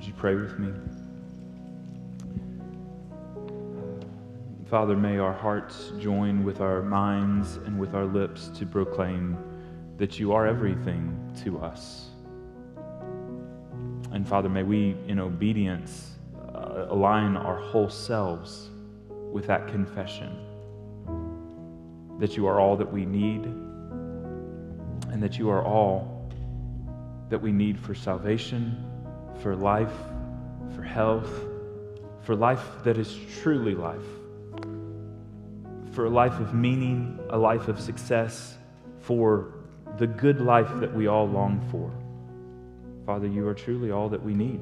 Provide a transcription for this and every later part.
Would you pray with me? Father, may our hearts join with our minds and with our lips to proclaim that you are everything to us. And Father, may we, in obedience, uh, align our whole selves with that confession that you are all that we need and that you are all that we need for salvation, for life, for health, for life that is truly life, for a life of meaning, a life of success, for the good life that we all long for. Father, you are truly all that we need.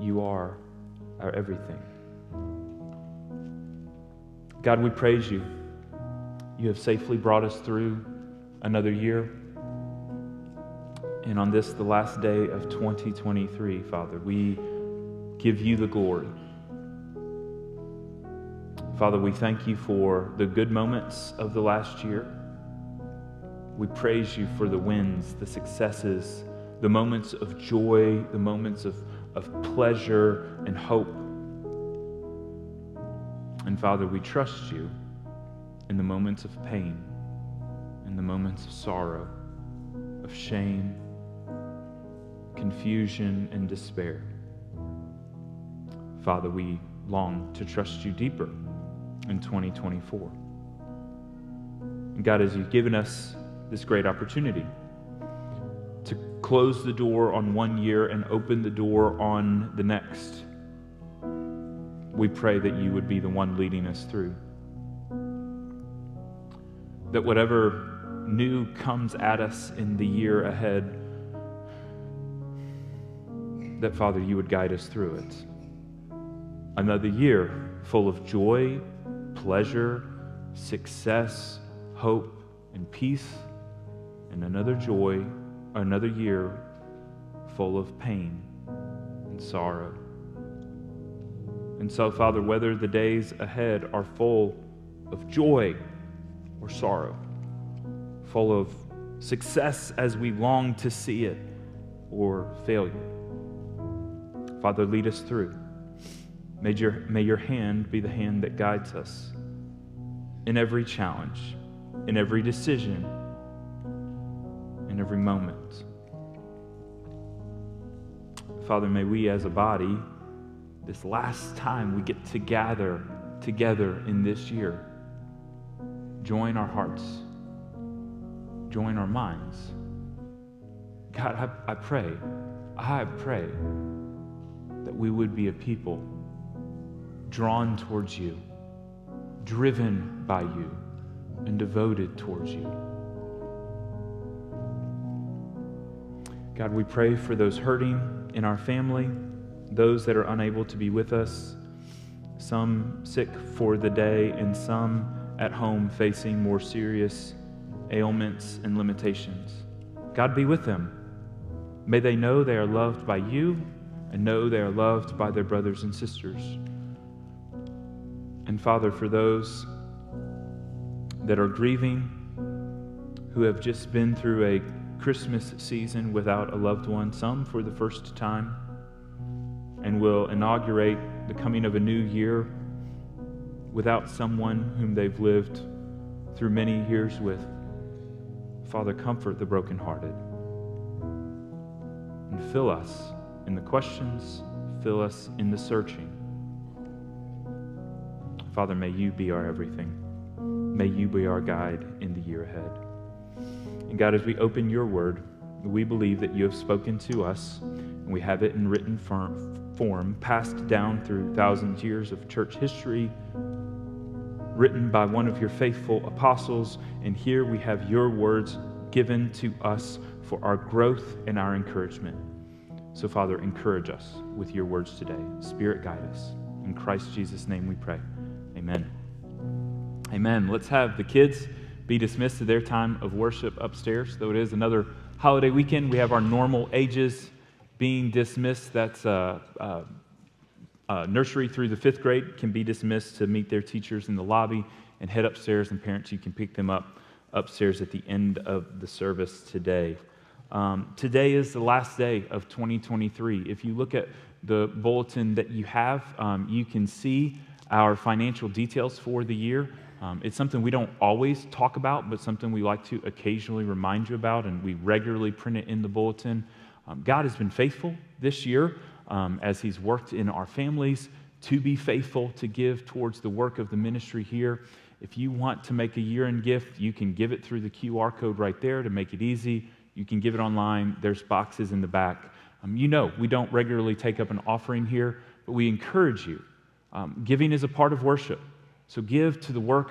You are our everything. God, we praise you. You have safely brought us through another year. And on this, the last day of 2023, Father, we give you the glory. Father, we thank you for the good moments of the last year. We praise you for the wins, the successes, the moments of joy, the moments of, of pleasure and hope. And Father, we trust you in the moments of pain, in the moments of sorrow, of shame, confusion, and despair. Father, we long to trust you deeper in 2024. And God, as you've given us this great opportunity to close the door on one year and open the door on the next, we pray that you would be the one leading us through. That whatever new comes at us in the year ahead, that Father, you would guide us through it. Another year full of joy, pleasure, success, hope, and peace, and another joy, another year full of pain and sorrow. And so, Father, whether the days ahead are full of joy or sorrow, full of success as we long to see it, or failure, Father, lead us through. May your, may your hand be the hand that guides us in every challenge, in every decision, in every moment. Father, may we as a body this last time we get to gather together in this year, join our hearts, join our minds. God, I, I pray, I pray we would be a people drawn towards you, driven by you, and devoted towards you. God, we pray for those hurting in our family those that are unable to be with us, some sick for the day, and some at home facing more serious ailments and limitations. God be with them. May they know they are loved by you and know they are loved by their brothers and sisters. And Father, for those that are grieving, who have just been through a Christmas season without a loved one, some for the first time, and will inaugurate the coming of a new year without someone whom they've lived through many years with. Father, comfort the brokenhearted and fill us in the questions, fill us in the searching. Father, may you be our everything. May you be our guide in the year ahead. And God, as we open your word, we believe that you have spoken to us, and we have it in written form, passed down through thousands of years of church history, written by one of your faithful apostles. And here we have your words given to us for our growth and our encouragement. So, Father, encourage us with your words today. Spirit, guide us. In Christ Jesus' name we pray. Amen. Amen. Let's have the kids be dismissed to their time of worship upstairs, though it is another holiday weekend. We have our normal ages being dismissed. That's uh, uh, uh, nursery through the fifth grade can be dismissed to meet their teachers in the lobby and head upstairs, and parents, you can pick them up upstairs at the end of the service today. Um, today is the last day of 2023. If you look at the bulletin that you have, um, you can see our financial details for the year. Um, it's something we don't always talk about, but something we like to occasionally remind you about, and we regularly print it in the bulletin. Um, God has been faithful this year um, as He's worked in our families to be faithful to give towards the work of the ministry here. If you want to make a year end gift, you can give it through the QR code right there to make it easy. You can give it online. There's boxes in the back. Um, you know, we don't regularly take up an offering here, but we encourage you. Um, giving is a part of worship. So give to the work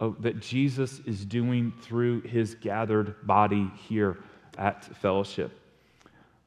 of, that Jesus is doing through his gathered body here at Fellowship.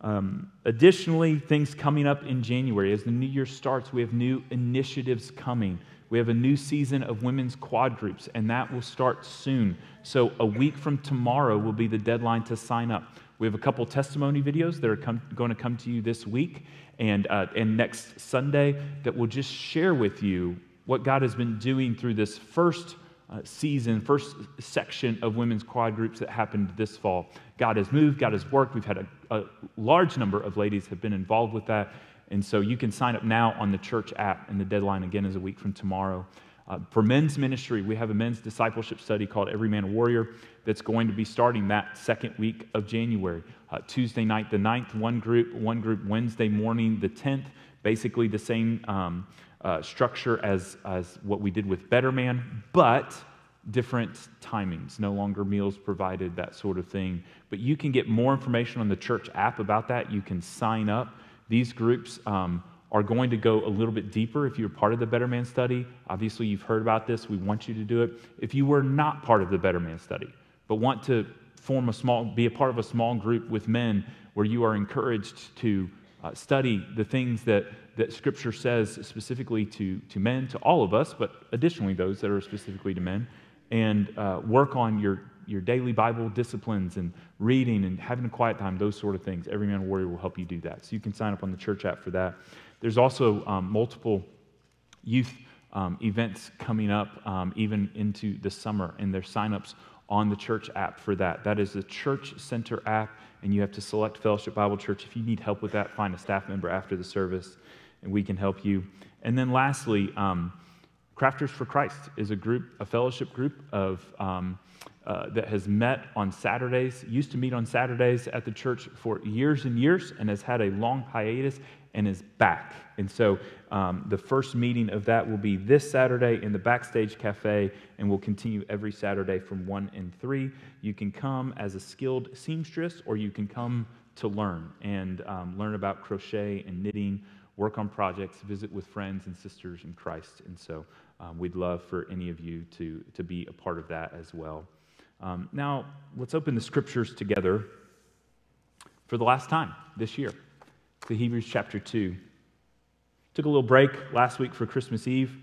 Um, additionally, things coming up in January. As the new year starts, we have new initiatives coming. We have a new season of women's quad groups, and that will start soon. So, a week from tomorrow will be the deadline to sign up. We have a couple testimony videos that are come, going to come to you this week and, uh, and next Sunday that will just share with you what God has been doing through this first uh, season, first section of women's quad groups that happened this fall. God has moved, God has worked. We've had a, a large number of ladies have been involved with that. And so you can sign up now on the church app, and the deadline again is a week from tomorrow. Uh, for men's ministry, we have a men's discipleship study called Every Man a Warrior that's going to be starting that second week of January. Uh, Tuesday night, the 9th, one group, one group Wednesday morning, the 10th, basically the same um, uh, structure as, as what we did with Better Man, but different timings, no longer meals provided, that sort of thing. But you can get more information on the church app about that. You can sign up. These groups um, are going to go a little bit deeper if you're part of the Better Man study. Obviously, you've heard about this. We want you to do it. If you were not part of the Better Man study, but want to form a small, be a part of a small group with men where you are encouraged to uh, study the things that, that Scripture says specifically to, to men, to all of us, but additionally those that are specifically to men, and uh, work on your, your daily Bible disciplines and reading and having a quiet time, those sort of things. Every Man Warrior will help you do that. So you can sign up on the church app for that. There's also um, multiple youth um, events coming up um, even into the summer, and there's signups on the church app for that. That is the Church Center app, and you have to select Fellowship Bible Church. If you need help with that, find a staff member after the service, and we can help you. And then lastly, um, Crafters for Christ is a group, a fellowship group of um, uh, that has met on Saturdays, used to meet on Saturdays at the church for years and years, and has had a long hiatus and is back. And so um, the first meeting of that will be this Saturday in the Backstage Cafe, and will continue every Saturday from 1 and 3. You can come as a skilled seamstress, or you can come to learn and um, learn about crochet and knitting, work on projects, visit with friends and sisters in Christ. And so um, we'd love for any of you to, to be a part of that as well. Um, now, let's open the scriptures together for the last time this year to Hebrews chapter 2. Took a little break last week for Christmas Eve,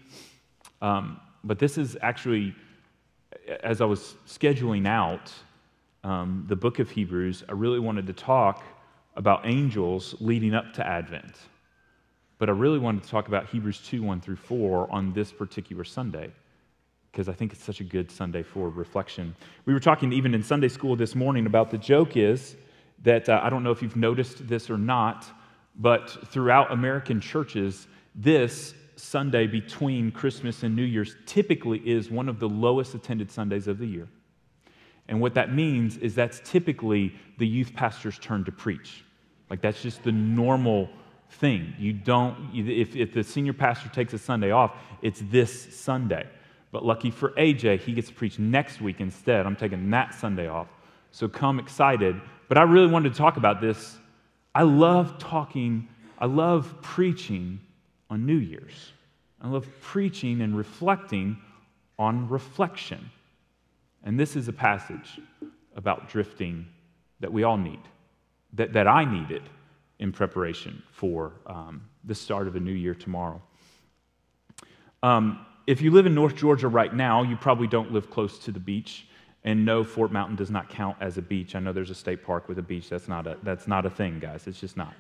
um, but this is actually, as I was scheduling out um, the book of Hebrews, I really wanted to talk about angels leading up to Advent. But I really wanted to talk about Hebrews 2 1 through 4 on this particular Sunday because I think it's such a good Sunday for reflection. We were talking even in Sunday school this morning about the joke is that uh, I don't know if you've noticed this or not, but throughout American churches, this Sunday between Christmas and New Year's typically is one of the lowest attended Sundays of the year. And what that means is that's typically the youth pastor's turn to preach. Like that's just the normal thing. You don't, if, if the senior pastor takes a Sunday off, it's this Sunday. But lucky for AJ, he gets to preach next week instead. I'm taking that Sunday off. So come excited. But I really wanted to talk about this I love talking, I love preaching on New Year's. I love preaching and reflecting on reflection. And this is a passage about drifting that we all need, that, that I needed in preparation for um, the start of a new year tomorrow. Um, if you live in North Georgia right now, you probably don't live close to the beach. And no, Fort Mountain does not count as a beach. I know there's a state park with a beach. That's not a, that's not a thing, guys. It's just not.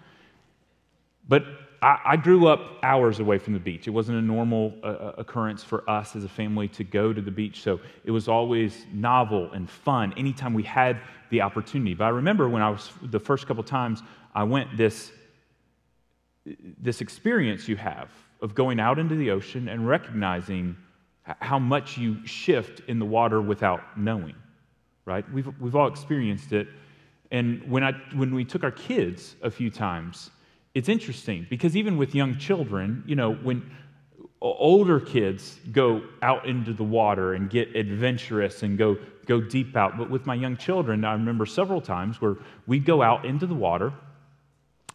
But I, I, grew up hours away from the beach. It wasn't a normal uh, uh, occurrence for us as a family to go to the beach. So it was always novel and fun anytime we had the opportunity. But I remember when I was the first couple times I went, this, this experience you have of going out into the ocean and recognizing how much you shift in the water without knowing, right? We've, we've all experienced it. And when, I, when we took our kids a few times, it's interesting because even with young children, you know, when older kids go out into the water and get adventurous and go, go deep out, but with my young children, I remember several times where we'd go out into the water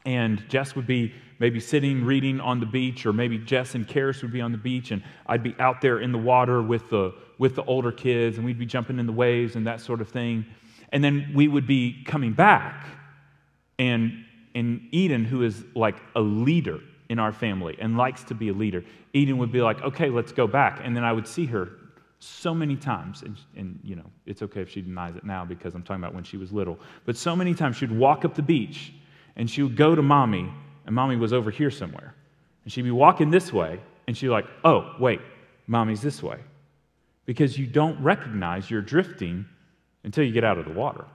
and Jess would be maybe sitting reading on the beach, or maybe Jess and Karis would be on the beach, and I'd be out there in the water with the, with the older kids, and we'd be jumping in the waves and that sort of thing. And then we would be coming back, and and Eden, who is like a leader in our family and likes to be a leader, Eden would be like, okay, let's go back. And then I would see her so many times, and, and you know, it's okay if she denies it now because I'm talking about when she was little, but so many times she'd walk up the beach and she would go to mommy, and mommy was over here somewhere. And she'd be walking this way, and she'd be like, oh, wait, mommy's this way. Because you don't recognize you're drifting until you get out of the water.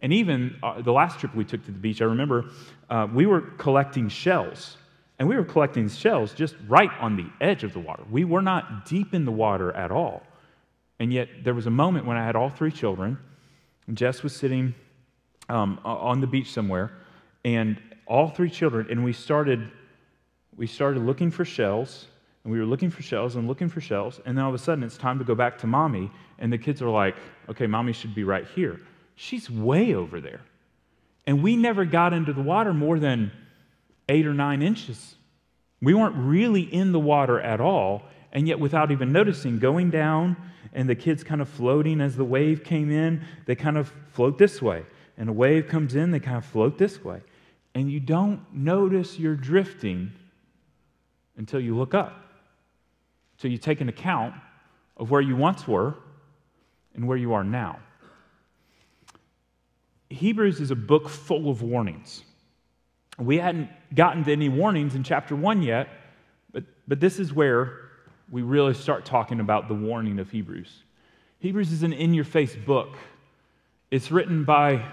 And even uh, the last trip we took to the beach, I remember uh, we were collecting shells. And we were collecting shells just right on the edge of the water. We were not deep in the water at all. And yet, there was a moment when I had all three children, and Jess was sitting um, on the beach somewhere, and all three children, and we started, we started looking for shells, and we were looking for shells and looking for shells, and then all of a sudden it's time to go back to mommy, and the kids are like, okay, mommy should be right here. She's way over there. And we never got into the water more than eight or nine inches. We weren't really in the water at all, and yet without even noticing, going down and the kids kind of floating as the wave came in, they kind of float this way. And a wave comes in, they kind of float this way. And you don't notice you're drifting until you look up, until you take an account of where you once were and where you are now. Hebrews is a book full of warnings. We hadn't gotten to any warnings in chapter one yet, but, but this is where we really start talking about the warning of Hebrews. Hebrews is an in your face book. It's written by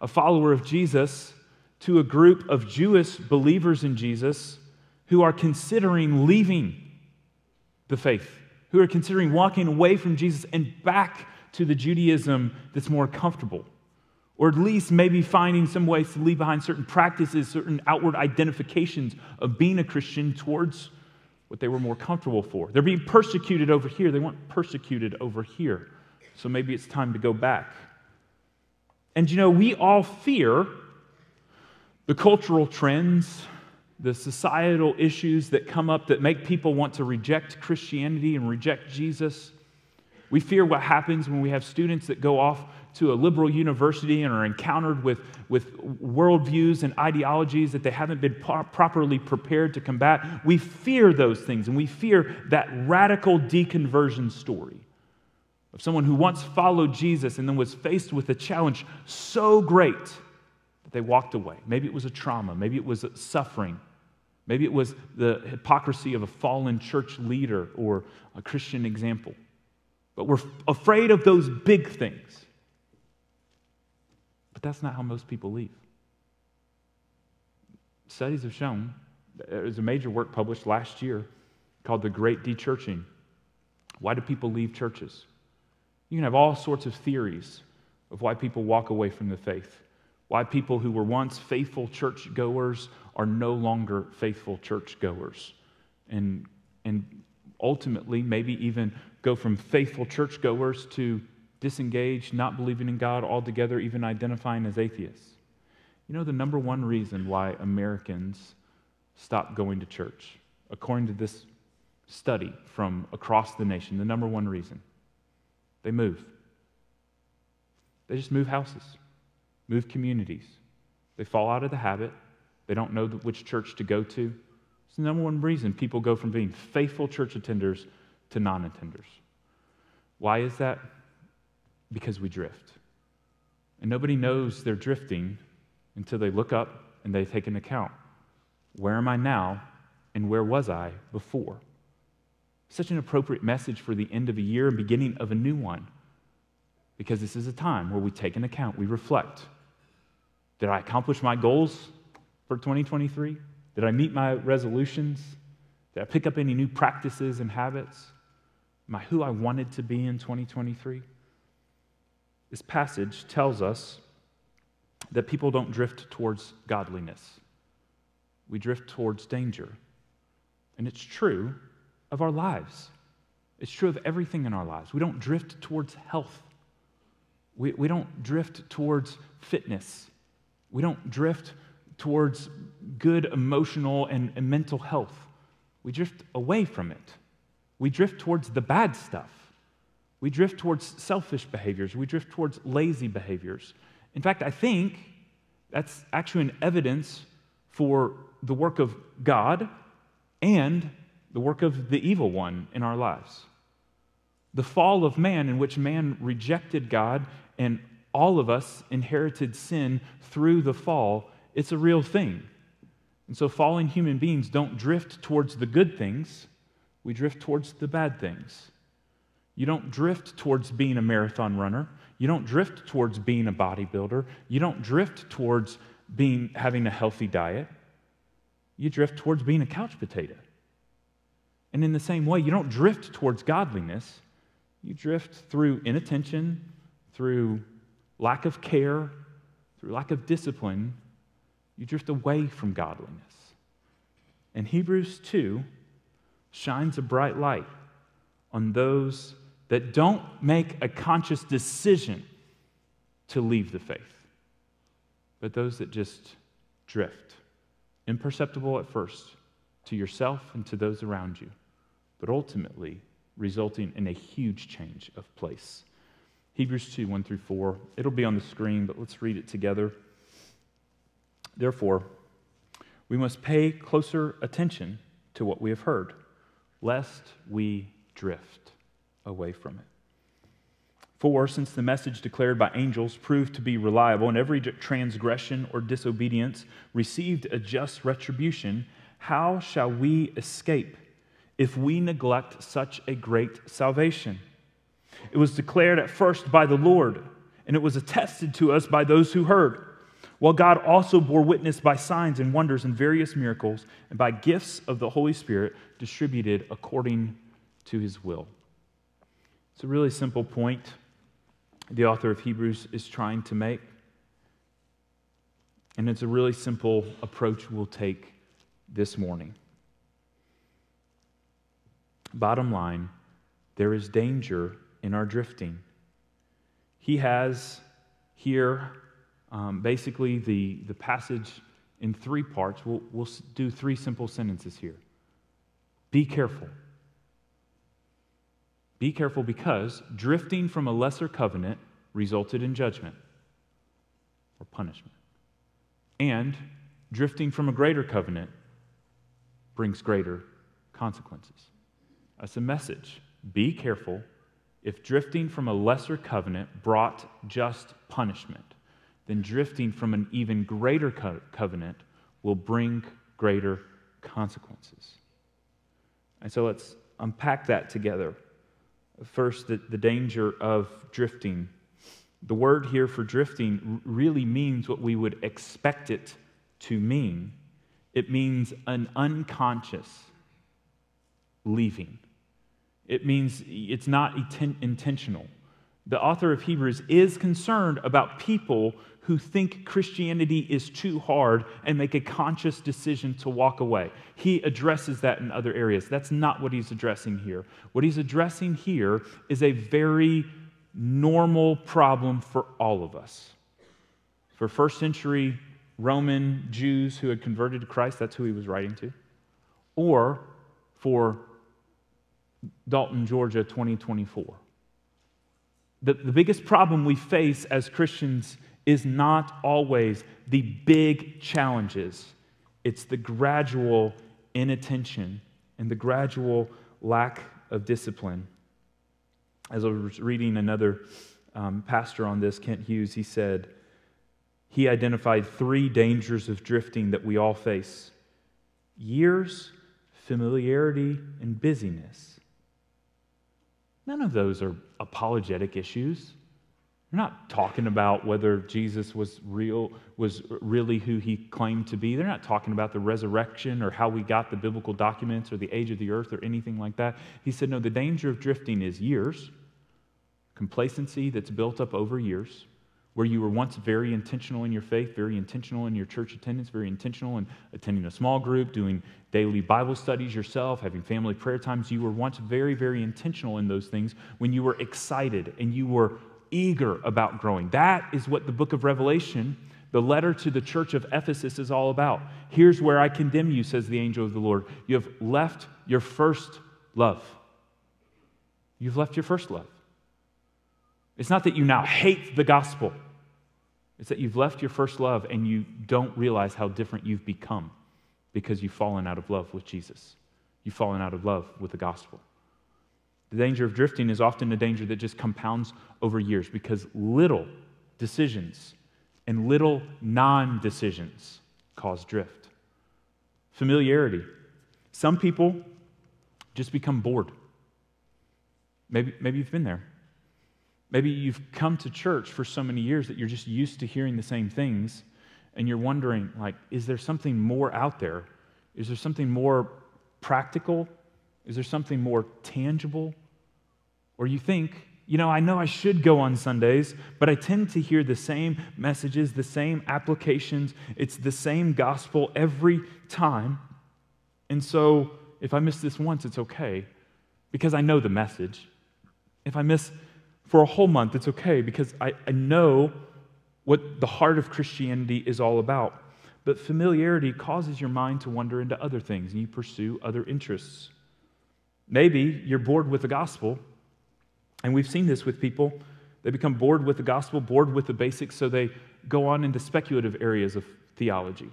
a follower of Jesus to a group of Jewish believers in Jesus who are considering leaving the faith, who are considering walking away from Jesus and back to the Judaism that's more comfortable or at least maybe finding some ways to leave behind certain practices, certain outward identifications of being a Christian towards what they were more comfortable for. They're being persecuted over here, they weren't persecuted over here. So maybe it's time to go back. And you know, we all fear the cultural trends, the societal issues that come up that make people want to reject Christianity and reject Jesus. We fear what happens when we have students that go off to a liberal university and are encountered with, with worldviews and ideologies that they haven't been pro- properly prepared to combat. We fear those things, and we fear that radical deconversion story of someone who once followed Jesus and then was faced with a challenge so great they walked away. Maybe it was a trauma, maybe it was suffering. Maybe it was the hypocrisy of a fallen church leader or a Christian example. But we're afraid of those big things. But that's not how most people leave. Studies have shown, there's a major work published last year called The Great Dechurching. Why do people leave churches? You can have all sorts of theories of why people walk away from the faith, why people who were once faithful church goers are no longer faithful church goers. And, and ultimately, maybe even go from faithful church goers to disengaged, not believing in God altogether, even identifying as atheists. You know the number one reason why Americans stop going to church, according to this study from across the nation, the number one reason they move. They just move houses, move communities. They fall out of the habit. They don't know which church to go to. It's the number one reason people go from being faithful church attenders to non attenders. Why is that? because we drift. And nobody knows they're drifting until they look up and they take an account. Where am I now, and where was I before? Such an appropriate message for the end of a year and beginning of a new one, because this is a time where we take an account, we reflect. Did I accomplish my goals for 2023? Did I meet my resolutions? Did I pick up any new practices and habits? Am I who I wanted to be in 2023? This passage tells us that people don't drift towards godliness, we drift towards danger. And it's true of our lives, it's true of everything in our lives. We don't drift towards health, we, we don't drift towards fitness, we don't drift towards good emotional and, and mental health. We drift away from it. We drift towards the bad stuff. We drift towards selfish behaviors. We drift towards lazy behaviors. In fact, I think that's actually an evidence for the work of God and the work of the evil one in our lives. The fall of man, in which man rejected God and all of us inherited sin through the fall, it's a real thing. And so, fallen human beings don't drift towards the good things, we drift towards the bad things. You don't drift towards being a marathon runner. You don't drift towards being a bodybuilder. You don't drift towards being, having a healthy diet. You drift towards being a couch potato. And in the same way, you don't drift towards godliness. You drift through inattention, through lack of care, through lack of discipline, you drift away from godliness. And Hebrews 2 shines a bright light on those that don't make a conscious decision to leave the faith, but those that just drift, imperceptible at first to yourself and to those around you, but ultimately resulting in a huge change of place. Hebrews 2 1 through 4. It'll be on the screen, but let's read it together. Therefore, we must pay closer attention to what we have heard, lest we drift away from it. For since the message declared by angels proved to be reliable, and every transgression or disobedience received a just retribution, how shall we escape if we neglect such a great salvation? It was declared at first by the Lord, and it was attested to us by those who heard. While God also bore witness by signs and wonders and various miracles, and by gifts of the Holy Spirit distributed according to his will. It's a really simple point the author of Hebrews is trying to make. And it's a really simple approach we'll take this morning. Bottom line, there is danger in our drifting. He has here um, basically the, the passage in three parts. We'll, we'll do three simple sentences here. Be careful. Be careful because drifting from a lesser covenant resulted in judgment or punishment. And drifting from a greater covenant brings greater consequences. That's a message. Be careful if drifting from a lesser covenant brought just punishment, then drifting from an even greater co- covenant will bring greater consequences. And so let's unpack that together. First, the, the danger of drifting. The word here for drifting really means what we would expect it to mean it means an unconscious leaving. It means it's not intentional. The author of Hebrews is concerned about people who think Christianity is too hard and make a conscious decision to walk away. He addresses that in other areas. That's not what he's addressing here. What he's addressing here is a very normal problem for all of us. For first century Roman Jews who had converted to Christ, that's who he was writing to. Or for Dalton, Georgia, 2024. The, the biggest problem we face as Christians is not always the big challenges, it's the gradual inattention and the gradual lack of discipline. As I was reading another um, pastor on this, Kent Hughes, he said, he identified three dangers of drifting that we all face. years, familiarity, and busyness. None of those are apologetic issues. They're not talking about whether Jesus was real, was really who he claimed to be. They're not talking about the resurrection or how we got the biblical documents or the age of the earth or anything like that. He said, no, the danger of drifting is years, complacency that's built up over years, where you were once very intentional in your faith, very intentional in your church attendance, very intentional in attending a small group, doing daily Bible studies yourself, having family prayer times. You were once very, very intentional in those things when you were excited and you were eager about growing. That is what the book of Revelation, the letter to the church of Ephesus, is all about. Here's where I condemn you, says the angel of the Lord. You have left your first love. You've left your first love. It's not that you now hate the gospel, it's that you've left your first love and you don't realize how different you've become because you've fallen out of love with Jesus. You've fallen out of love with the gospel. The danger of drifting is often a danger that just compounds over years because little decisions and little non decisions cause drift. Familiarity. Some people just become bored. Maybe, maybe you've been there. Maybe you've come to church for so many years that you're just used to hearing the same things and you're wondering like is there something more out there? Is there something more practical? Is there something more tangible? Or you think, you know, I know I should go on Sundays, but I tend to hear the same messages, the same applications. It's the same gospel every time. And so if I miss this once, it's okay because I know the message. If I miss for a whole month, it's okay because I, I know what the heart of Christianity is all about. But familiarity causes your mind to wander into other things and you pursue other interests. Maybe you're bored with the gospel and we've seen this with people. They become bored with the gospel, bored with the basics, so they go on into speculative areas of theology.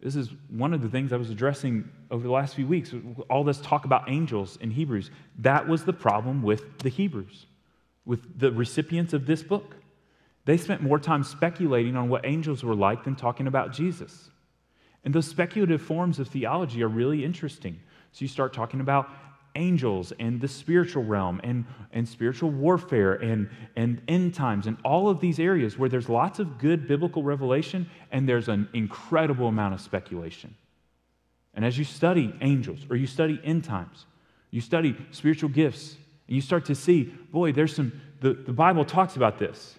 This is one of the things I was addressing over the last few weeks. All this talk about angels in Hebrews. That was the problem with the Hebrews, with the recipients of this book. They spent more time speculating on what angels were like than talking about Jesus. And those speculative forms of theology are really interesting. So you start talking about angels and the spiritual realm and, and spiritual warfare and, and end times and all of these areas where there's lots of good biblical revelation and there's an incredible amount of speculation. And as you study angels or you study end times, you study spiritual gifts, and you start to see, boy, there's some, the, the Bible talks about this,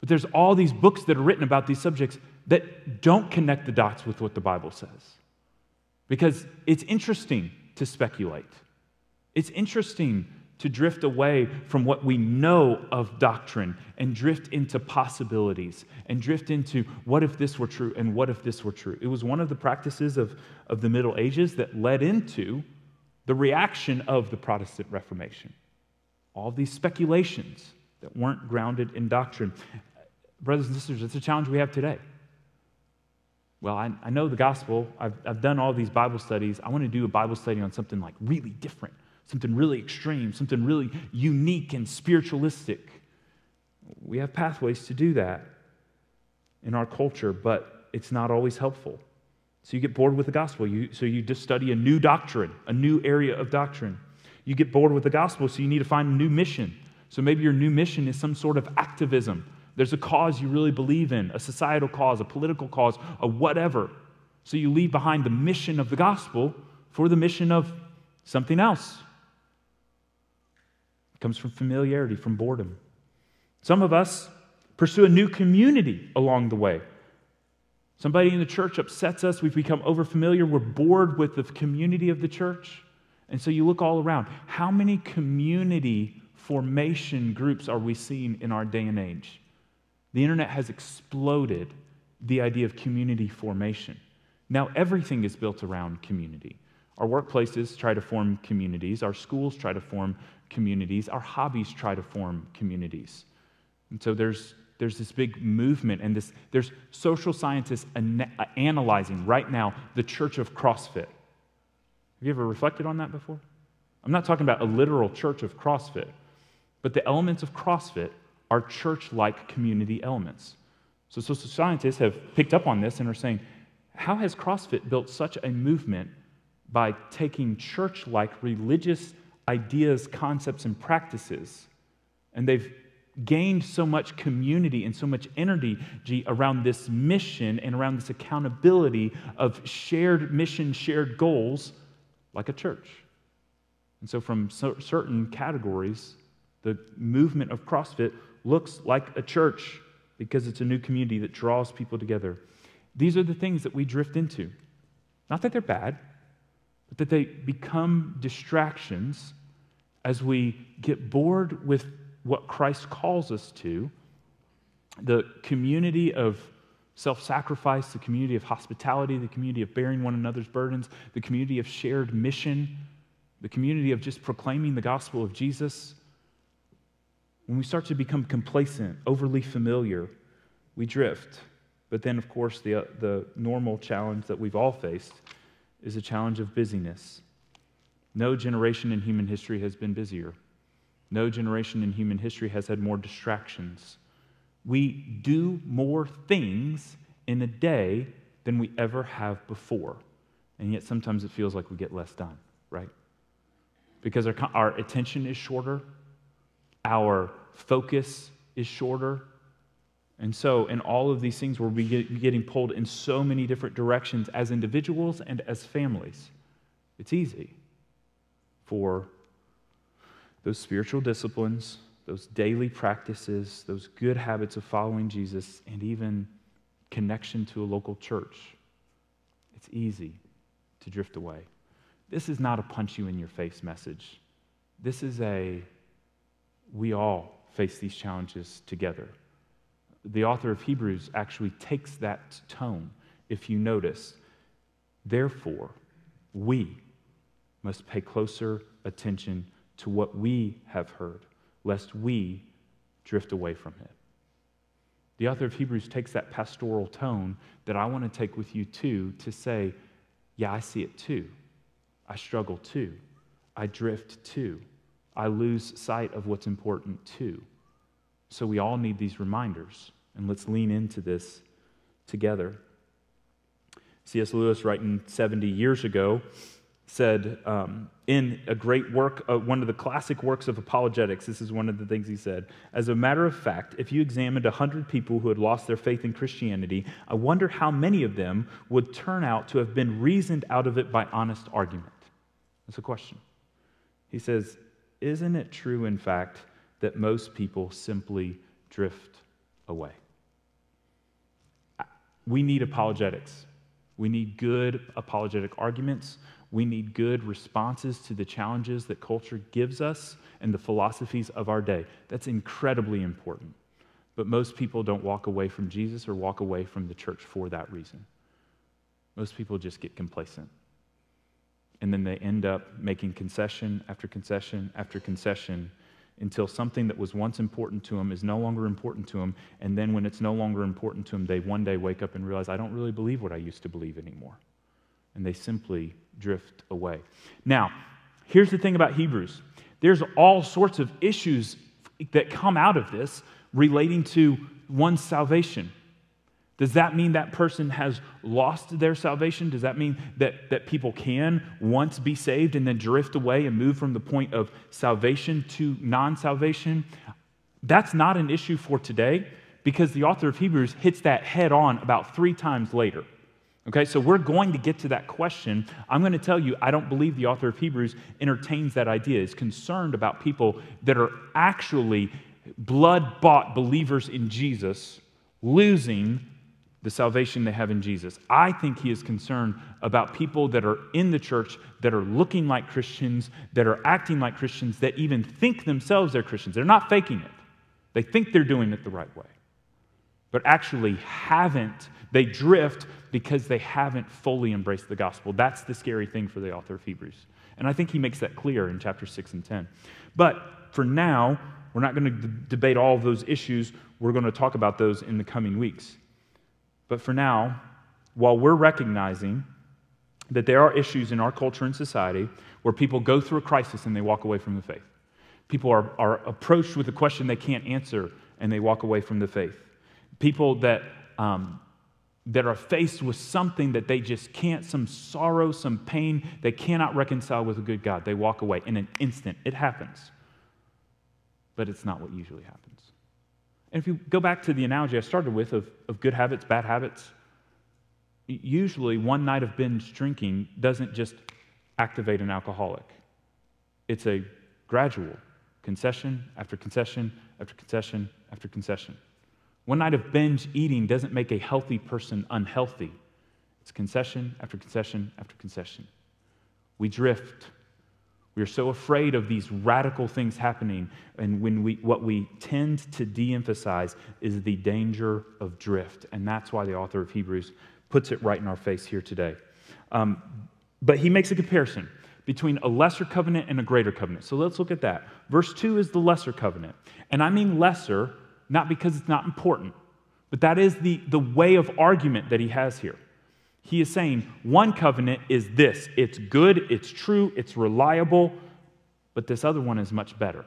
but there's all these books that are written about these subjects that don't connect the dots with what the Bible says. Because it's interesting to speculate. It's interesting to drift away from what we know of doctrine and drift into possibilities and drift into what if this were true and what if this were true. It was one of the practices of, of the Middle Ages that led into the reaction of the Protestant Reformation. All these speculations that weren't grounded in doctrine. Brothers and sisters, it's a challenge we have today. Well, I, I know the gospel. I've, I've done all these Bible studies. I want to do a Bible study on something like really different something really extreme, something really unique and spiritualistic. We have pathways to do that in our culture, but it's not always helpful. So you get bored with the gospel. You, so you just study a new doctrine, a new area of doctrine. You get bored with the gospel, so you need to find a new mission. So maybe your new mission is some sort of activism. There's a cause you really believe in, a societal cause, a political cause, a whatever. So you leave behind the mission of the gospel for the mission of something else It comes from familiarity, from boredom. Some of us pursue a new community along the way. Somebody in the church upsets us, we've become overfamiliar, we're bored with the community of the church. And so you look all around. How many community formation groups are we seeing in our day and age? The internet has exploded the idea of community formation. Now everything is built around community. Our workplaces try to form communities, our schools try to form communities, our hobbies try to form communities. And so there's, there's this big movement, and this, there's social scientists an- analyzing right now the church of CrossFit. Have you ever reflected on that before? I'm not talking about a literal church of CrossFit, but the elements of CrossFit are church like community elements. So social scientists have picked up on this and are saying, how has CrossFit built such a movement by taking church like religious ideas, concepts, and practices, and they've gained so much community and so much energy around this mission and around this accountability of shared mission, shared goals, like a church. And so, from certain categories, the movement of CrossFit looks like a church because it's a new community that draws people together. These are the things that we drift into. Not that they're bad, but that they become distractions as we get bored with what Christ calls us to the community of self sacrifice, the community of hospitality, the community of bearing one another's burdens, the community of shared mission, the community of just proclaiming the gospel of Jesus. When we start to become complacent, overly familiar, we drift. But then, of course, the, uh, the normal challenge that we've all faced is a challenge of busyness. No generation in human history has been busier. No generation in human history has had more distractions. We do more things in a day than we ever have before. And yet sometimes it feels like we get less done, right? Because our, our attention is shorter, our focus is shorter, and so, in all of these things, we're getting pulled in so many different directions as individuals and as families. It's easy for those spiritual disciplines, those daily practices, those good habits of following Jesus, and even connection to a local church. It's easy to drift away. This is not a punch you in your face message. This is a we all face these challenges together the author of Hebrews actually takes that tone, if you notice. Therefore, we must pay closer attention to what we have heard, lest we drift away from it. The author of Hebrews takes that pastoral tone that I want to take with you too to say, yeah, I see it too. I struggle too. I drift too. I lose sight of what's important too. So we all need these reminders. And let's lean into this together. C.S. Lewis, writing 70 years ago, said um, in a great work, uh, one of the classic works of apologetics, this is one of the things he said. As a matter of fact, if you examined 100 people who had lost their faith in Christianity, I wonder how many of them would turn out to have been reasoned out of it by honest argument. That's a question. He says, Isn't it true, in fact, that most people simply drift away? We need apologetics. We need good apologetic arguments. We need good responses to the challenges that culture gives us and the philosophies of our day. That's incredibly important. But most people don't walk away from Jesus or walk away from the church for that reason. Most people just get complacent. And then they end up making concession after concession after concession until something that was once important to them is no longer important to them. And then when it's no longer important to them, they one day wake up and realize, I don't really believe what I used to believe anymore. And they simply drift away. Now, here's the thing about Hebrews there's all sorts of issues that come out of this relating to one's salvation. Does that mean that person has lost their salvation? Does that mean that, that people can once be saved and then drift away and move from the point of salvation to non salvation? That's not an issue for today because the author of Hebrews hits that head on about three times later. Okay, so we're going to get to that question. I'm going to tell you, I don't believe the author of Hebrews entertains that idea, is concerned about people that are actually blood bought believers in Jesus losing the salvation they have in Jesus. I think he is concerned about people that are in the church, that are looking like Christians, that are acting like Christians, that even think themselves they're Christians. They're not faking it, they think they're doing it the right way, but actually haven't. They drift because they haven't fully embraced the gospel. That's the scary thing for the author of Hebrews. And I think he makes that clear in chapter 6 and 10. But for now, we're not going to d- debate all of those issues. We're going to talk about those in the coming weeks. But for now, while we're recognizing that there are issues in our culture and society where people go through a crisis and they walk away from the faith, people are, are approached with a question they can't answer and they walk away from the faith, people that um, that are faced with something that they just can't, some sorrow, some pain, they cannot reconcile with a good God. They walk away in an instant. It happens. But it's not what usually happens. And if you go back to the analogy I started with of, of good habits, bad habits, usually one night of binge drinking doesn't just activate an alcoholic, it's a gradual concession after concession after concession after concession. One night of binge eating doesn't make a healthy person unhealthy. It's concession after concession after concession. We drift. We are so afraid of these radical things happening. And when we, what we tend to de emphasize is the danger of drift. And that's why the author of Hebrews puts it right in our face here today. Um, but he makes a comparison between a lesser covenant and a greater covenant. So let's look at that. Verse 2 is the lesser covenant. And I mean lesser not because it's not important, but that is the, the way of argument that he has here. He is saying one covenant is this it's good, it's true, it's reliable, but this other one is much better.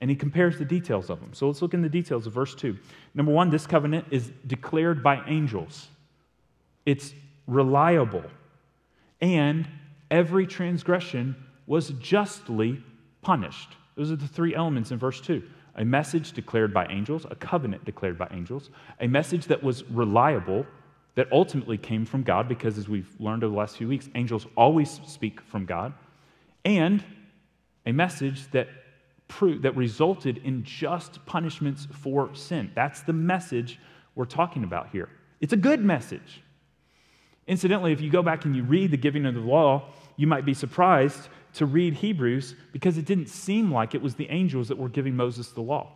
And he compares the details of them. So let's look in the details of verse 2. Number one, this covenant is declared by angels, it's reliable, and every transgression was justly punished. Those are the three elements in verse 2 a message declared by angels, a covenant declared by angels, a message that was reliable, that ultimately came from God, because as we've learned over the last few weeks, angels always speak from God, and a message that that resulted in just punishments for sin. That's the message we're talking about here. It's a good message. Incidentally, if you go back and you read the giving of the law, you might be surprised to read Hebrews because it didn't seem like it was the angels that were giving Moses the law.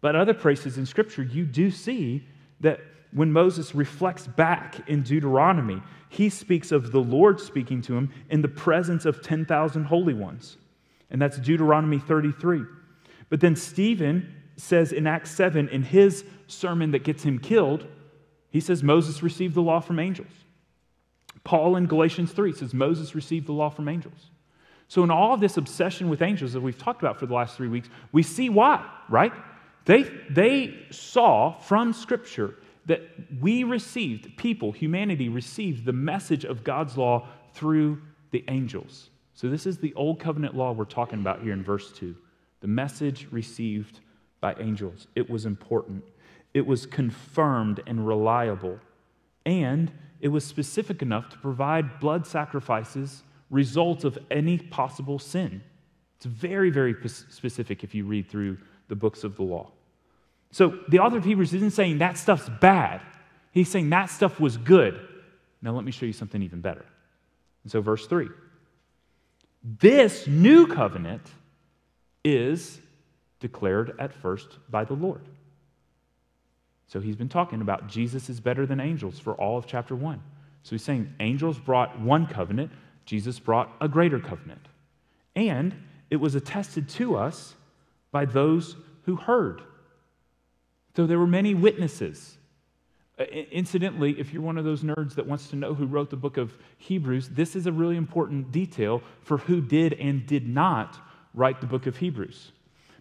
But other places in Scripture, you do see that when Moses reflects back in Deuteronomy, he speaks of the Lord speaking to him in the presence of 10,000 holy ones. And that's Deuteronomy 33. But then Stephen says in Acts 7, in his sermon that gets him killed, he says Moses received the law from angels. Paul in Galatians 3 says Moses received the law from angels. So, in all of this obsession with angels that we've talked about for the last three weeks, we see why, right? They, they saw from Scripture that we received, people, humanity received the message of God's law through the angels. So, this is the old covenant law we're talking about here in verse 2. The message received by angels. It was important, it was confirmed and reliable, and it was specific enough to provide blood sacrifices result of any possible sin. It's very, very specific if you read through the books of the law. So the author of Hebrews isn't saying that stuff's bad. He's saying that stuff was good. Now let me show you something even better. And so, verse 3 this new covenant is declared at first by the Lord. So he's been talking about Jesus is better than angels for all of chapter 1. So he's saying angels brought one covenant, Jesus brought a greater covenant. And it was attested to us by those who heard. So there were many witnesses. Uh, incidentally, if you're one of those nerds that wants to know who wrote the book of Hebrews, this is a really important detail for who did and did not write the book of Hebrews.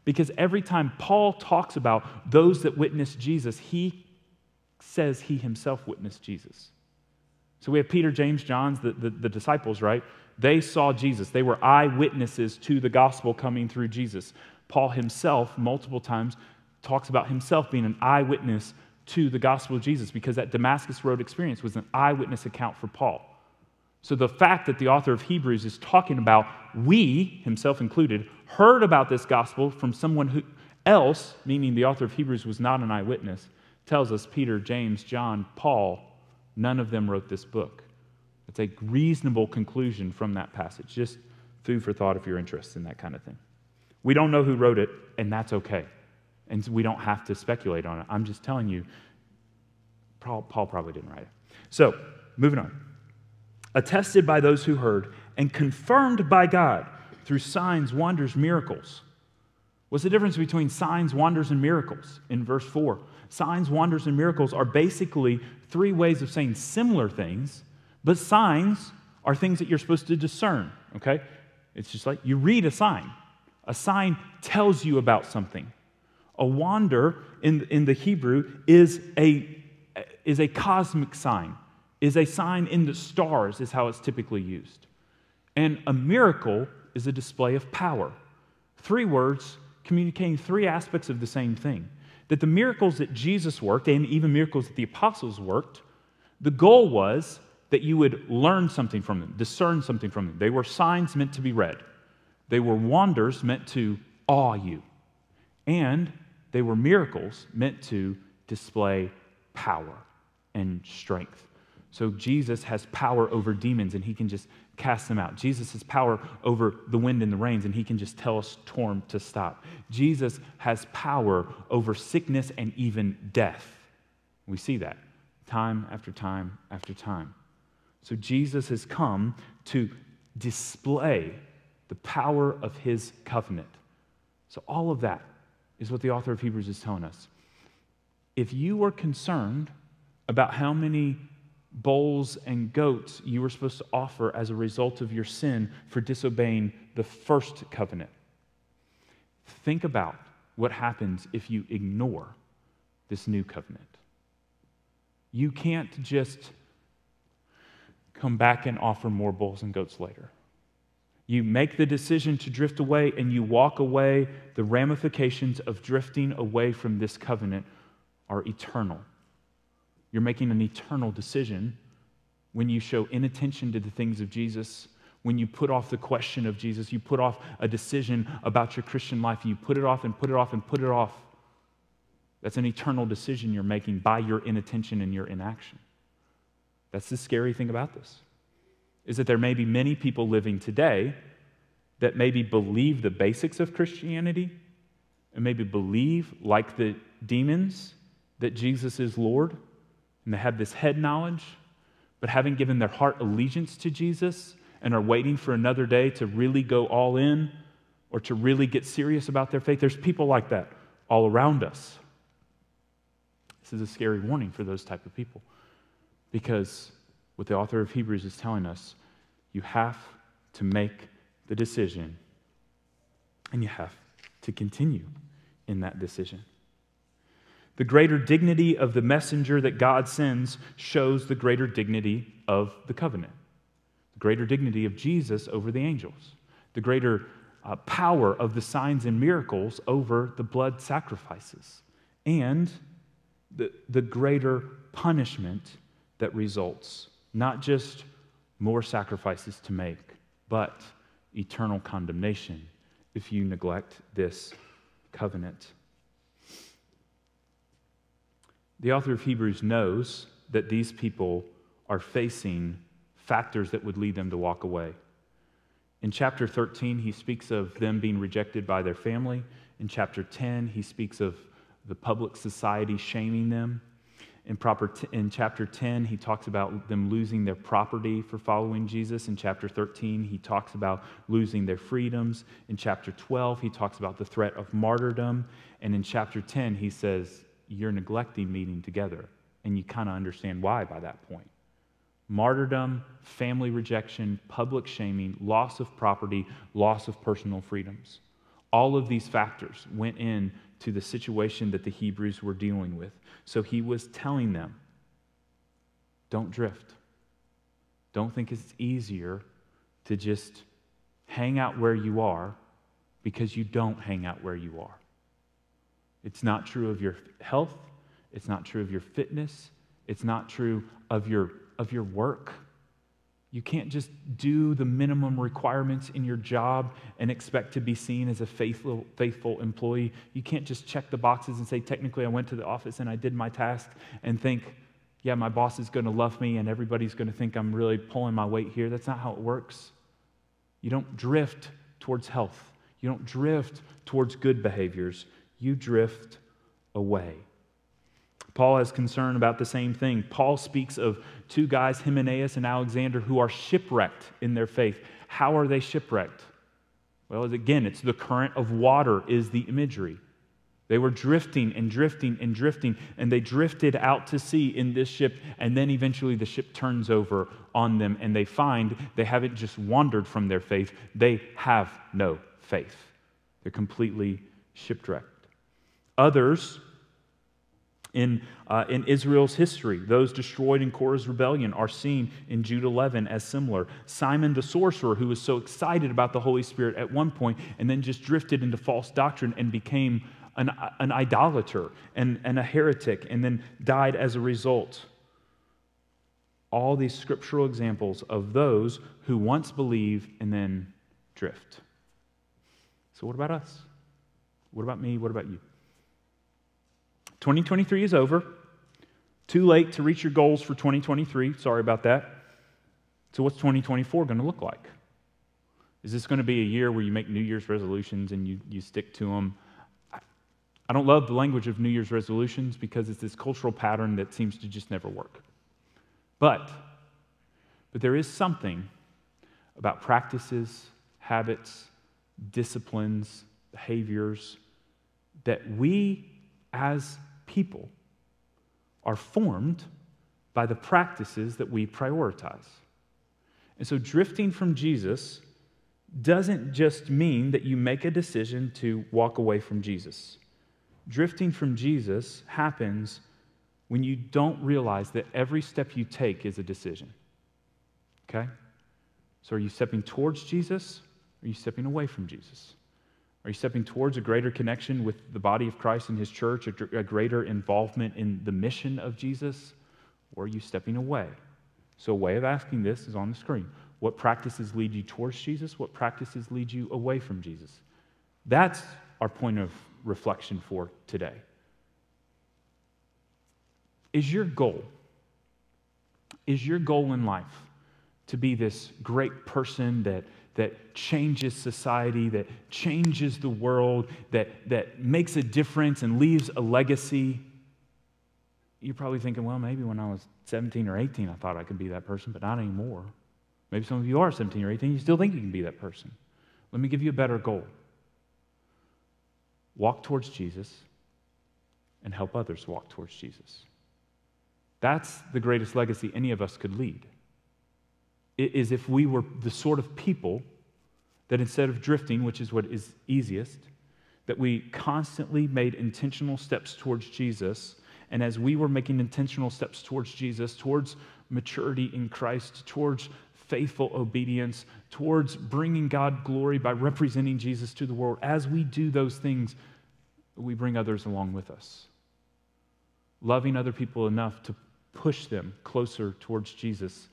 Because every time Paul talks about those that witnessed Jesus, he says he himself witnessed Jesus. So we have Peter, James, John, the, the, the, disciples, right? They saw Jesus. They were eyewitnesses to the gospel coming through Jesus. Paul himself, multiple times, talks about himself being an eyewitness to the gospel of Jesus because that Damascus Road experience was an eyewitness account for Paul. So the fact that the author of Hebrews is talking about we, himself included, heard about this gospel from someone who else, meaning the author of Hebrews was not an eyewitness, tells us Peter, James, John, Paul None of them wrote this book. It's a reasonable conclusion from that passage. Just food for thought if you're interested in that kind of thing. We don't know who wrote it, and that's okay. And we don't have to speculate on it. I'm just telling you, Paul, probably didn't write it. So, moving on. Attested by those who heard and confirmed by God through signs, wonders, miracles. What's the difference between signs, wonders, and miracles in verse 4? Signs, wonders, and miracles are basically three ways of saying similar things, but signs are things that you're supposed to discern, okay? It's just like you read a sign. A sign tells you about something. A wonder in, in the Hebrew is a, is a cosmic sign. is a sign in the stars, is how it's typically used. And a miracle is a display of power. Three words communicating three aspects of the same thing. That the miracles that Jesus worked, and even miracles that the apostles worked, the goal was that you would learn something from them, discern something from them. They were signs meant to be read, they were wonders meant to awe you, and they were miracles meant to display power and strength. So Jesus has power over demons and he can just cast them out. Jesus has power over the wind and the rains and he can just tell a storm to stop. Jesus has power over sickness and even death. We see that time after time after time. So Jesus has come to display the power of his covenant. So all of that is what the author of Hebrews is telling us. If you are concerned about how many bulls and goats you were supposed to offer as a result of your sin for disobeying the first covenant. Think about what happens if you ignore this new covenant. You can't just come back and offer more bulls and goats later. You make the decision to drift away and you walk away. The ramifications of drifting away from this covenant are eternal. You're making an eternal decision when you show inattention to the things of Jesus, when you put off the question of Jesus, you put off a decision about your Christian life, you put it off and put it off and put it off. That's an eternal decision you're making by your inattention and your inaction. That's the scary thing about this. Is that there may be many people living today that maybe believe the basics of Christianity and maybe believe, like the demons, that Jesus is Lord and they have this head knowledge, but haven't given their heart allegiance to Jesus and are waiting for another day to really go all in or to really get serious about their faith. There's people like that all around us. This is a scary warning for those type of people because what the author of Hebrews is telling us, you have to make the decision and you have to continue in that decision. The greater dignity of the messenger that God sends shows the greater dignity of the covenant, the greater dignity of Jesus over the angels, the greater uh, power of the signs and miracles over the blood sacrifices, and the, the greater punishment that results, not just more sacrifices to make, but eternal condemnation if you neglect this covenant. The author of Hebrews knows that these people are facing factors that would lead them to walk away. In chapter 13, he speaks of them being rejected by their family. In chapter 10, he speaks of the public society shaming them. In, proper t- in chapter 10, he talks about them losing their property for following Jesus. In chapter 13, he talks about losing their freedoms. In chapter 12, he talks about the threat of martyrdom. And in chapter 10, he says, you're neglecting meeting together. And you kind of understand why by that point. Martyrdom, family rejection, public shaming, loss of property, loss of personal freedoms. All of these factors went in to the situation that the Hebrews were dealing with. So he was telling them don't drift. Don't think it's easier to just hang out where you are because you don't hang out where you are. It's not true of your health. It's not true of your fitness. It's not true of your, of your work. You can't just do the minimum requirements in your job and expect to be seen as a faithful, faithful employee. You can't just check the boxes and say, technically, I went to the office and I did my task and think, yeah, my boss is going to love me and everybody's going to think I'm really pulling my weight here. That's not how it works. You don't drift towards health, you don't drift towards good behaviors you drift away. Paul has concern about the same thing. Paul speaks of two guys, Hymenaeus and Alexander, who are shipwrecked in their faith. How are they shipwrecked? Well, again, it's the current of water, is the imagery. They were drifting and drifting and drifting, and they drifted out to sea in this ship, and then eventually the ship turns over on them, and they find they haven't just wandered from their faith, they have no faith. They're completely shipwrecked. Others in, uh, in Israel's history. Those destroyed in Korah's rebellion are seen in Jude 11 as similar. Simon the sorcerer, who was so excited about the Holy Spirit at one point and then just drifted into false doctrine and became an, an idolater and, and a heretic and then died as a result. All these scriptural examples of those who once believe and then drift. So, what about us? What about me? What about you? 2023 is over. Too late to reach your goals for 2023. Sorry about that. So, what's 2024 going to look like? Is this going to be a year where you make New Year's resolutions and you, you stick to them? I don't love the language of New Year's resolutions because it's this cultural pattern that seems to just never work. But, but there is something about practices, habits, disciplines, behaviors that we as people are formed by the practices that we prioritize. And so drifting from Jesus doesn't just mean that you make a decision to walk away from Jesus. Drifting from Jesus happens when you don't realize that every step you take is a decision. Okay? So are you stepping towards Jesus? Or are you stepping away from Jesus? Are you stepping towards a greater connection with the body of Christ and his church, a, greater involvement in the mission of Jesus? Or are you stepping away? So, a way of asking this is on the screen. What practices lead you towards Jesus? What practices lead you away from Jesus? That's our point of reflection for today. Is your goal, is your goal in life to be this great person that that changes society, that changes the world, that, that makes a difference and leaves a legacy. You're probably thinking, well, maybe when I was 17 or 18, I thought I could be that person, but not anymore. Maybe some of you are 17 or 18, you still think you can be that person. Let me give you a better goal walk towards Jesus and help others walk towards Jesus. That's the greatest legacy any of us could lead is if we were the sort of people that instead of drifting, which is what is easiest, that we constantly made intentional steps towards Jesus. And as we were making intentional steps towards Jesus, towards maturity in Christ, towards faithful obedience, towards bringing God glory by representing Jesus to the world, as we do those things, we bring others along with us. Loving other people enough to push them closer towards Jesus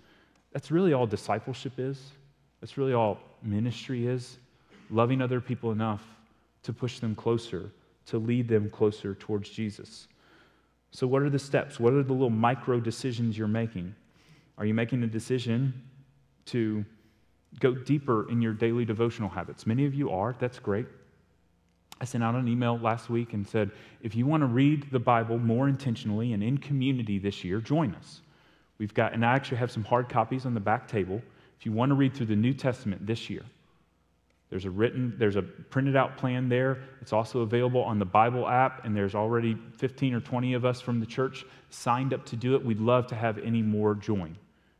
that's really all discipleship is. That's really all ministry is. Loving other people enough to push them closer, to lead them closer towards Jesus. So, what are the steps? What are the little micro decisions you're making? Are you making a decision to go deeper in your daily devotional habits? Many of you are. That's great. I sent out an email last week and said, if you want to read the Bible more intentionally and in community this year, join us. We've got, and I actually have some hard copies on the back table. If you want to read through the New Testament this year, there's a written, there's a printed out plan there. It's also available on the Bible app, and there's already 15 or 20 of us from the church signed up to do it. We'd love to have any more join.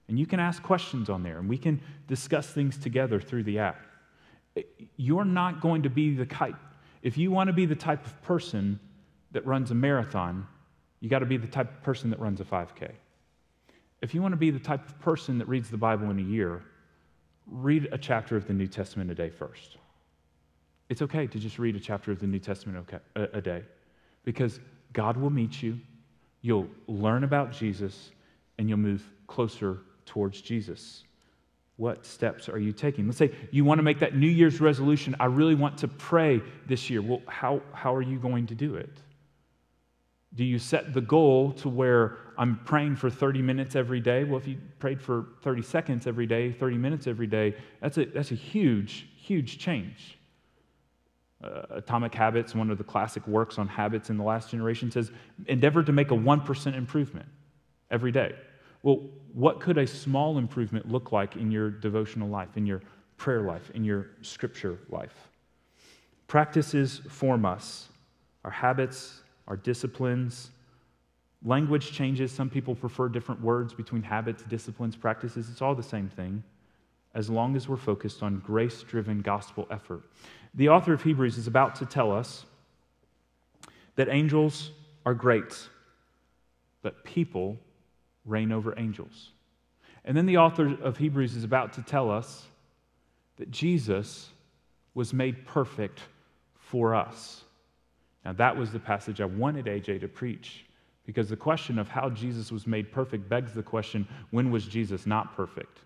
And you can ask questions on there, and we can discuss things together through the app. You're not going to be the type, if you want to be the type of person that runs a marathon, you got to be the type of person that runs a 5K. If you want to be the type of person that reads the Bible in a year, read a chapter of the New Testament a day first. It's okay to just read a chapter of the New Testament a day because God will meet you, you'll learn about Jesus, and you'll move closer towards Jesus. What steps are you taking? Let's say you want to make that New Year's resolution. I really want to pray this year. Well, how, how are you going to do it? Do you set the goal to where I'm praying for 30 minutes every day? Well, if you prayed for 30 seconds every day, 30 minutes every day, that's a, that's a huge, huge change. Uh, Atomic Habits, one of the classic works on habits in the last generation, says endeavor to make a 1% improvement every day. Well, what could a small improvement look like in your devotional life, in your prayer life, in your scripture life? Practices form us. Our habits our disciplines. Language changes. Some people prefer different words between habits, disciplines, practices. It's all the same thing, as long as we're focused on grace driven gospel effort. The author of Hebrews is about to tell us that angels are great, but people reign over angels. And then the author of Hebrews is about to tell us that Jesus was made perfect for us. Now, that was the passage I wanted AJ to preach because the question of how Jesus was made perfect begs the question when was Jesus not perfect?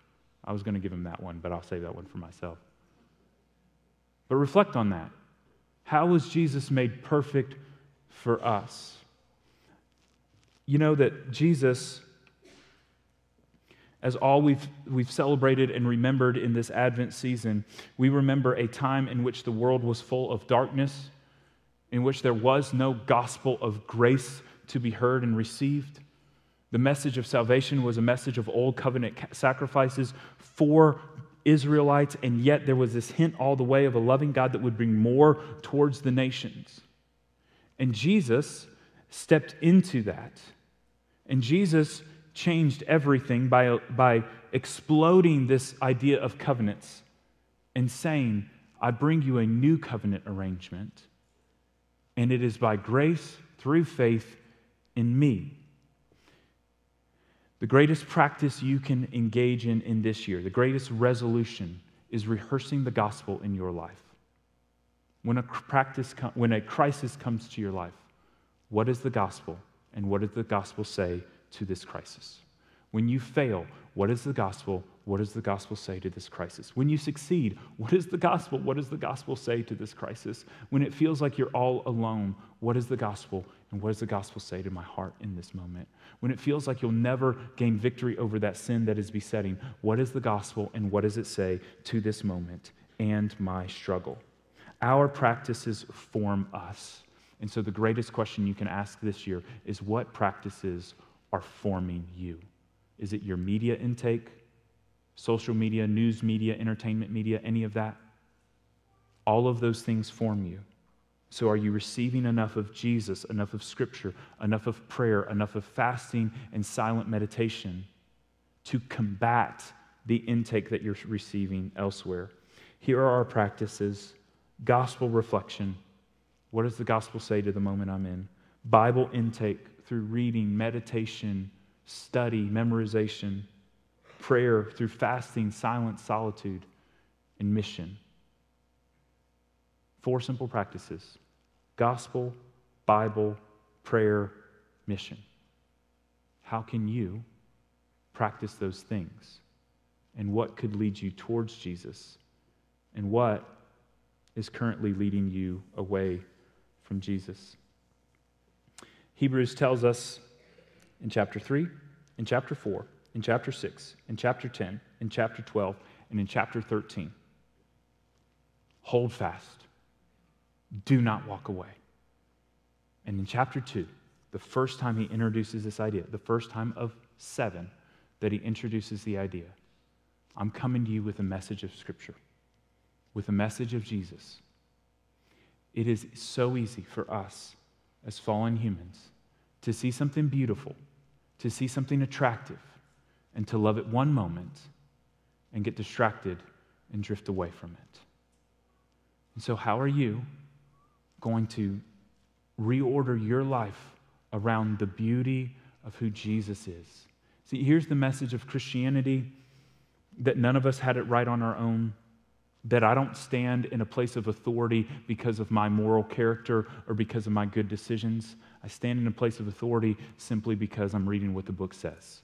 I was going to give him that one, but I'll save that one for myself. But reflect on that. How was Jesus made perfect for us? You know that Jesus, as all we've, we've celebrated and remembered in this Advent season, we remember a time in which the world was full of darkness, in which there was no gospel of grace to be heard and received. The message of salvation was a message of old covenant sacrifices for Israelites, and yet there was this hint all the way of a loving God that would bring more towards the nations. And Jesus stepped into that. And Jesus changed everything by, by exploding this idea of covenants and saying, I bring you a new covenant arrangement, and it is by grace through faith in me. The greatest practice you can engage in in this year, the greatest resolution, is rehearsing the gospel in your life. When a, practice, when a crisis comes to your life, what is the gospel and what does the gospel say to this crisis? When you fail, what is the gospel? What does the gospel say to this crisis? When you succeed, what is the gospel? What does the gospel say to this crisis? When it feels like you're all alone, what is the gospel? And what does the gospel say to my heart in this moment? When it feels like you'll never gain victory over that sin that is besetting, what is the gospel and what does it say to this moment and my struggle? Our practices form us. And so the greatest question you can ask this year is what practices are forming you? Is it your media intake, social media, news media, entertainment media, any of that? All of those things form you. So, are you receiving enough of Jesus, enough of Scripture, enough of prayer, enough of fasting and silent meditation to combat the intake that you're receiving elsewhere? Here are our practices gospel reflection. What does the gospel say to the moment I'm in? Bible intake through reading, meditation, study, memorization, prayer through fasting, silence, solitude, and mission. Four simple practices gospel, Bible, prayer, mission. How can you practice those things? And what could lead you towards Jesus? And what is currently leading you away from Jesus? Hebrews tells us in chapter 3, in chapter 4, in chapter 6, in chapter 10, in chapter 12, and in chapter 13 hold fast do not walk away. And in chapter 2, the first time he introduces this idea, the first time of seven that he introduces the idea, I'm coming to you with a message of Scripture, with a message of Jesus. It is so easy for us as fallen humans to see something beautiful, to see something attractive, and to love it one moment and get distracted and drift away from it. And so, how are you going to reorder your life around the beauty of who Jesus is. See, here's the message of Christianity that none of us had it right on our own, that I don't stand in a place of authority because of my moral character or because of my good decisions. I stand in a place of authority simply because I'm reading what the book says.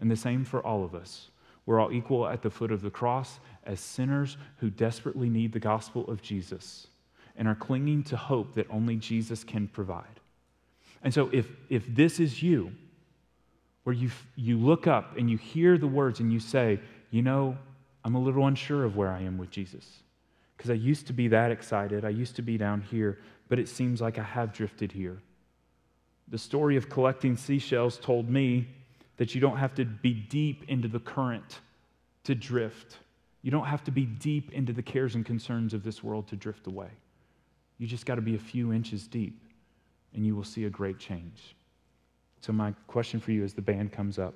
And the same for all of us. We're all equal at the foot of the cross as sinners who desperately need the gospel of Jesus and are clinging to hope that only Jesus can provide. And so, if, if this is you, where you, you look up and you hear the words and you say, you know, I'm a little unsure of where I am with Jesus. Because I used to be that excited. I used to be down here, but it seems like I have drifted here. The story of collecting seashells told me that you don't have to be deep into the current to drift. You don't have to be deep into the cares and concerns of this world to drift away. You just got to be a few inches deep, and you will see a great change. So, my question for you as the band comes up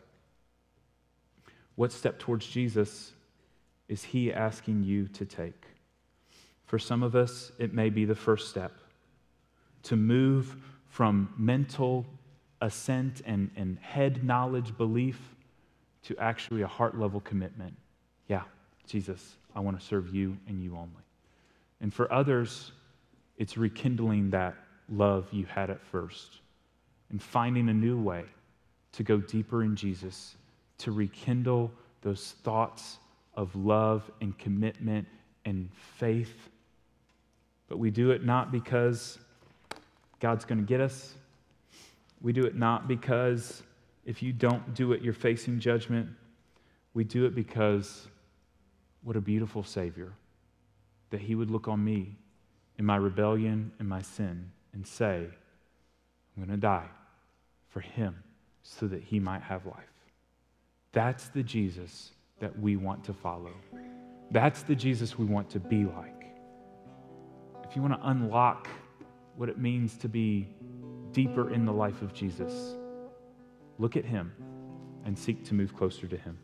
what step towards Jesus is He asking you to take? For some of us, it may be the first step to move from mental assent and, and head knowledge belief to actually a heart level commitment. Yeah, Jesus, I want to serve you and you only. And for others, it's rekindling that love you had at first and finding a new way to go deeper in Jesus, to rekindle those thoughts of love and commitment and faith. But we do it not because God's going to get us. We do it not because if you don't do it, you're facing judgment. We do it because what a beautiful Savior that He would look on me in my rebellion and my sin and say, I'm going to die for Him so that He might have life. That's the Jesus that we want to follow. That's the Jesus we want to be like. If you want to unlock what it means to be deeper in the life of Jesus, look at him and seek to move closer to him.